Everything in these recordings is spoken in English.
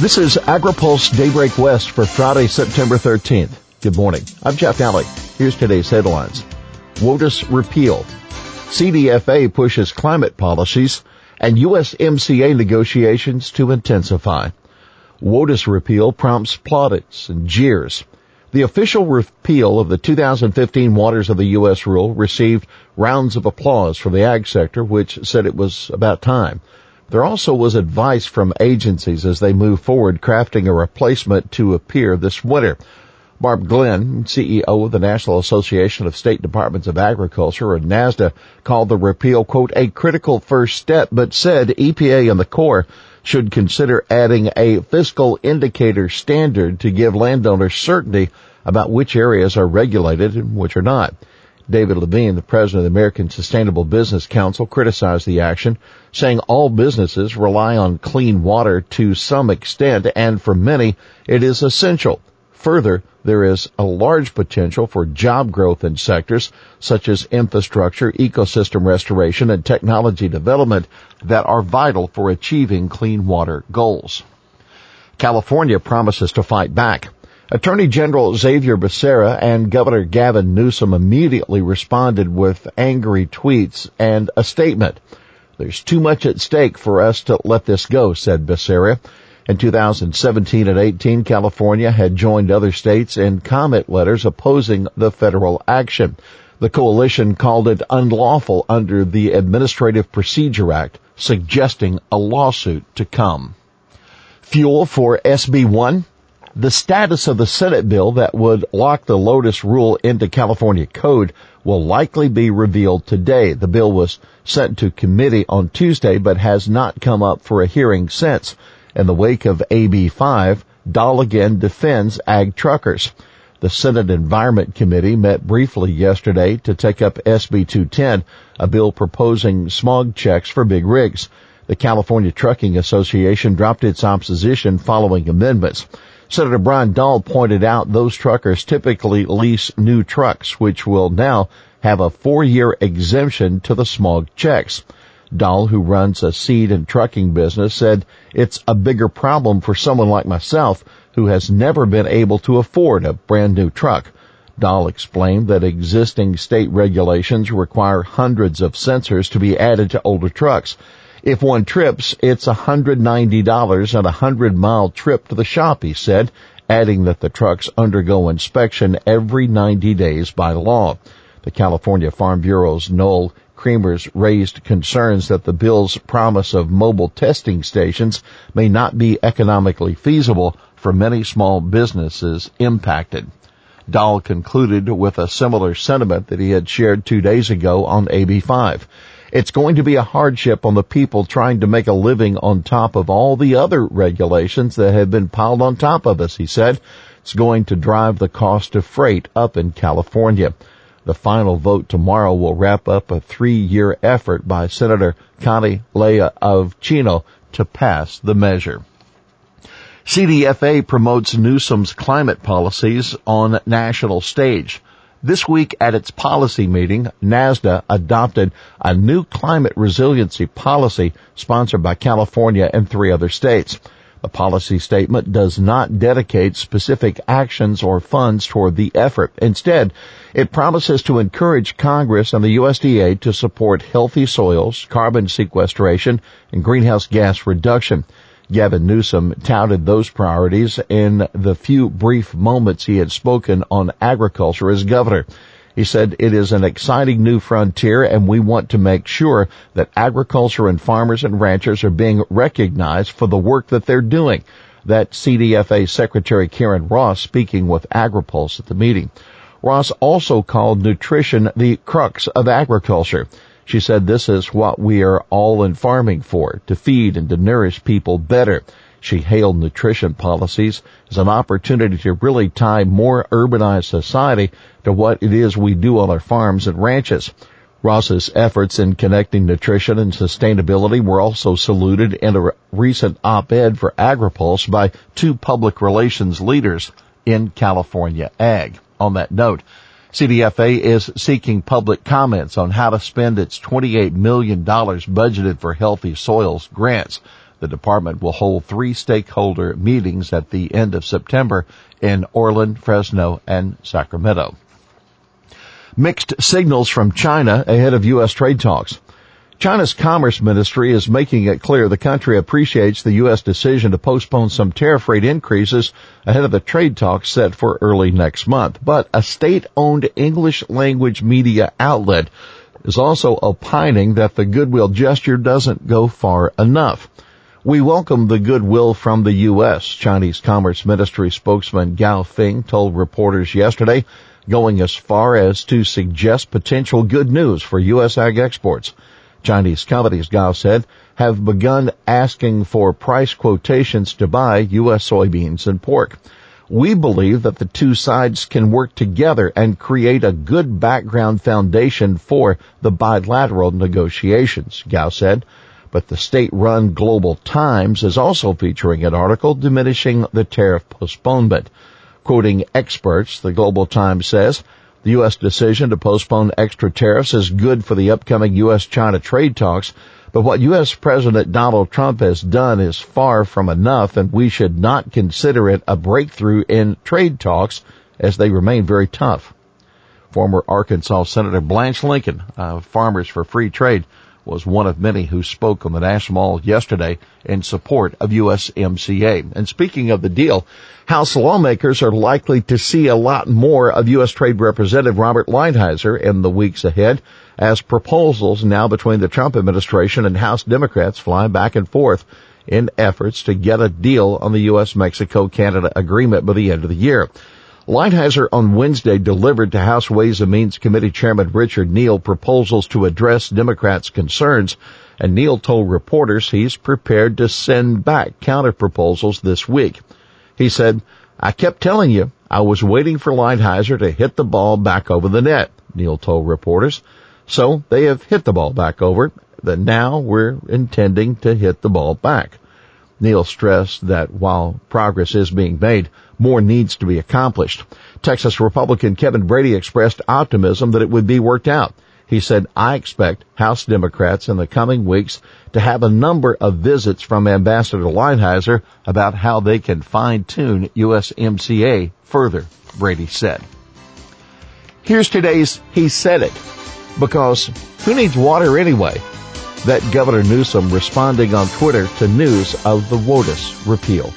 This is AgriPulse Daybreak West for Friday, September 13th. Good morning. I'm Jeff Nalley. Here's today's headlines. WOTUS repeal. CDFA pushes climate policies and USMCA negotiations to intensify. WOTUS repeal prompts plaudits and jeers. The official repeal of the 2015 Waters of the U.S. rule received rounds of applause from the ag sector, which said it was about time. There also was advice from agencies as they move forward crafting a replacement to appear this winter. Barb Glenn, CEO of the National Association of State Departments of Agriculture, or NASDA, called the repeal, quote, a critical first step, but said EPA and the Corps should consider adding a physical indicator standard to give landowners certainty about which areas are regulated and which are not. David Levine, the president of the American Sustainable Business Council, criticized the action, saying all businesses rely on clean water to some extent, and for many, it is essential. Further, there is a large potential for job growth in sectors such as infrastructure, ecosystem restoration, and technology development that are vital for achieving clean water goals. California promises to fight back. Attorney General Xavier Becerra and Governor Gavin Newsom immediately responded with angry tweets and a statement. There's too much at stake for us to let this go, said Becerra. In 2017 and 18, California had joined other states in comment letters opposing the federal action. The coalition called it unlawful under the Administrative Procedure Act, suggesting a lawsuit to come. Fuel for SB1? The status of the Senate bill that would lock the WOTUS rule into California code will likely be revealed today. The bill was sent to committee on Tuesday but has not come up for a hearing since. In the wake of AB5, Dahle again defends ag truckers. The Senate Environment Committee met briefly yesterday to take up SB 210, a bill proposing smog checks for big rigs. The California Trucking Association dropped its opposition following amendments. Senator Brian Dahle pointed out those truckers typically lease new trucks, which will now have a four-year exemption to the smog checks. Dahle, who runs a seed and trucking business, said it's a bigger problem for someone like myself who has never been able to afford a brand new truck. Dahle explained that existing state regulations require hundreds of sensors to be added to older trucks. If one trips, it's $190 and a 100 mile trip to the shop, he said, adding that the trucks undergo inspection every 90 days by law. The California Farm Bureau's Noelle Cremers raised concerns that the bill's promise of mobile testing stations may not be economically feasible for many small businesses impacted. Dahle concluded with a similar sentiment that he had shared two days ago on AB5. It's going to be a hardship on the people trying to make a living on top of all the other regulations that have been piled on top of us, he said. It's going to drive the cost of freight up in California. The final vote tomorrow will wrap up a three-year effort by Senator Connie Leyva of Chino to pass the measure. CDFA promotes Newsom's climate policies on national stage. This week at its policy meeting, NASDA adopted a new climate resiliency policy sponsored by California and three other states. The policy statement does not dedicate specific actions or funds toward the effort. Instead, it promises to encourage Congress and the USDA to support healthy soils, carbon sequestration, and greenhouse gas reduction. Gavin Newsom touted those priorities in the few brief moments he had spoken on agriculture as governor. He said it is an exciting new frontier and we want to make sure that agriculture and farmers and ranchers are being recognized for the work that they're doing. That CDFA Secretary Karen Ross speaking with AgriPulse at the meeting. Ross also called nutrition the crux of agriculture. She said this is what we are all in farming for, to feed and to nourish people better. She hailed nutrition policies as an opportunity to really tie more urbanized society to what it is we do on our farms and ranches. Ross's efforts in connecting nutrition and sustainability were also saluted in a recent op-ed for AgriPulse by two public relations leaders in California Ag. On that note, CDFA is seeking public comments on how to spend its $28 million budgeted for healthy soils grants. The department will hold three stakeholder meetings at the end of September in Orland, Fresno, and Sacramento. Mixed signals from China ahead of U.S. trade talks. China's Commerce Ministry is making it clear the country appreciates the U.S. decision to postpone some tariff rate increases ahead of the trade talks set for early next month. But a state-owned English language media outlet is also opining that the goodwill gesture doesn't go far enough. We welcome the goodwill from the U.S., Chinese Commerce Ministry spokesman Gao Feng told reporters yesterday, going as far as to suggest potential good news for U.S. ag exports. Chinese companies, Gao said, have begun asking for price quotations to buy U.S. soybeans and pork. We believe that the two sides can work together and create a good background foundation for the bilateral negotiations, Gao said. But the state-run Global Times is also featuring an article diminishing the tariff postponement. Quoting experts, the Global Times says, the U.S. decision to postpone extra tariffs is good for the upcoming U.S.-China trade talks, but what U.S. President Donald Trump has done is far from enough and we should not consider it a breakthrough in trade talks as they remain very tough. Former Arkansas Senator Blanche Lincoln, uh, Farmers for Free Trade, was one of many who spoke on the National Mall yesterday in support of USMCA. And speaking of the deal, House lawmakers are likely to see a lot more of U.S. Trade Representative Robert Lighthizer in the weeks ahead as proposals now between the Trump administration and House Democrats fly back and forth in efforts to get a deal on the U.S.-Mexico-Canada agreement by the end of the year. Lighthizer on Wednesday delivered to House Ways and Means Committee Chairman Richard Neal proposals to address Democrats' concerns, and Neal told reporters he's prepared to send back counter proposals this week. He said, I kept telling you I was waiting for Lighthizer to hit the ball back over the net, Neal told reporters. So they have hit the ball back over, that now we're intending to hit the ball back. Neal stressed that while progress is being made, more needs to be accomplished. Texas Republican Kevin Brady expressed optimism that it would be worked out. He said, I expect House Democrats in the coming weeks to have a number of visits from Ambassador Lighthizer about how they can fine tune USMCA further, Brady said. Here's today's He Said It. Because who needs water anyway? That Governor Newsom responding on Twitter to news of the WOTUS repeal.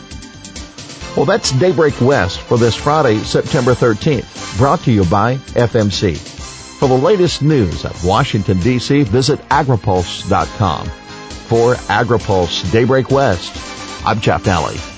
Well, that's Daybreak West for this Friday, September 13th, brought to you by FMC. For the latest news of Washington, D.C., visit agripulse.com. For AgriPulse Daybreak West, I'm Jeff Daly.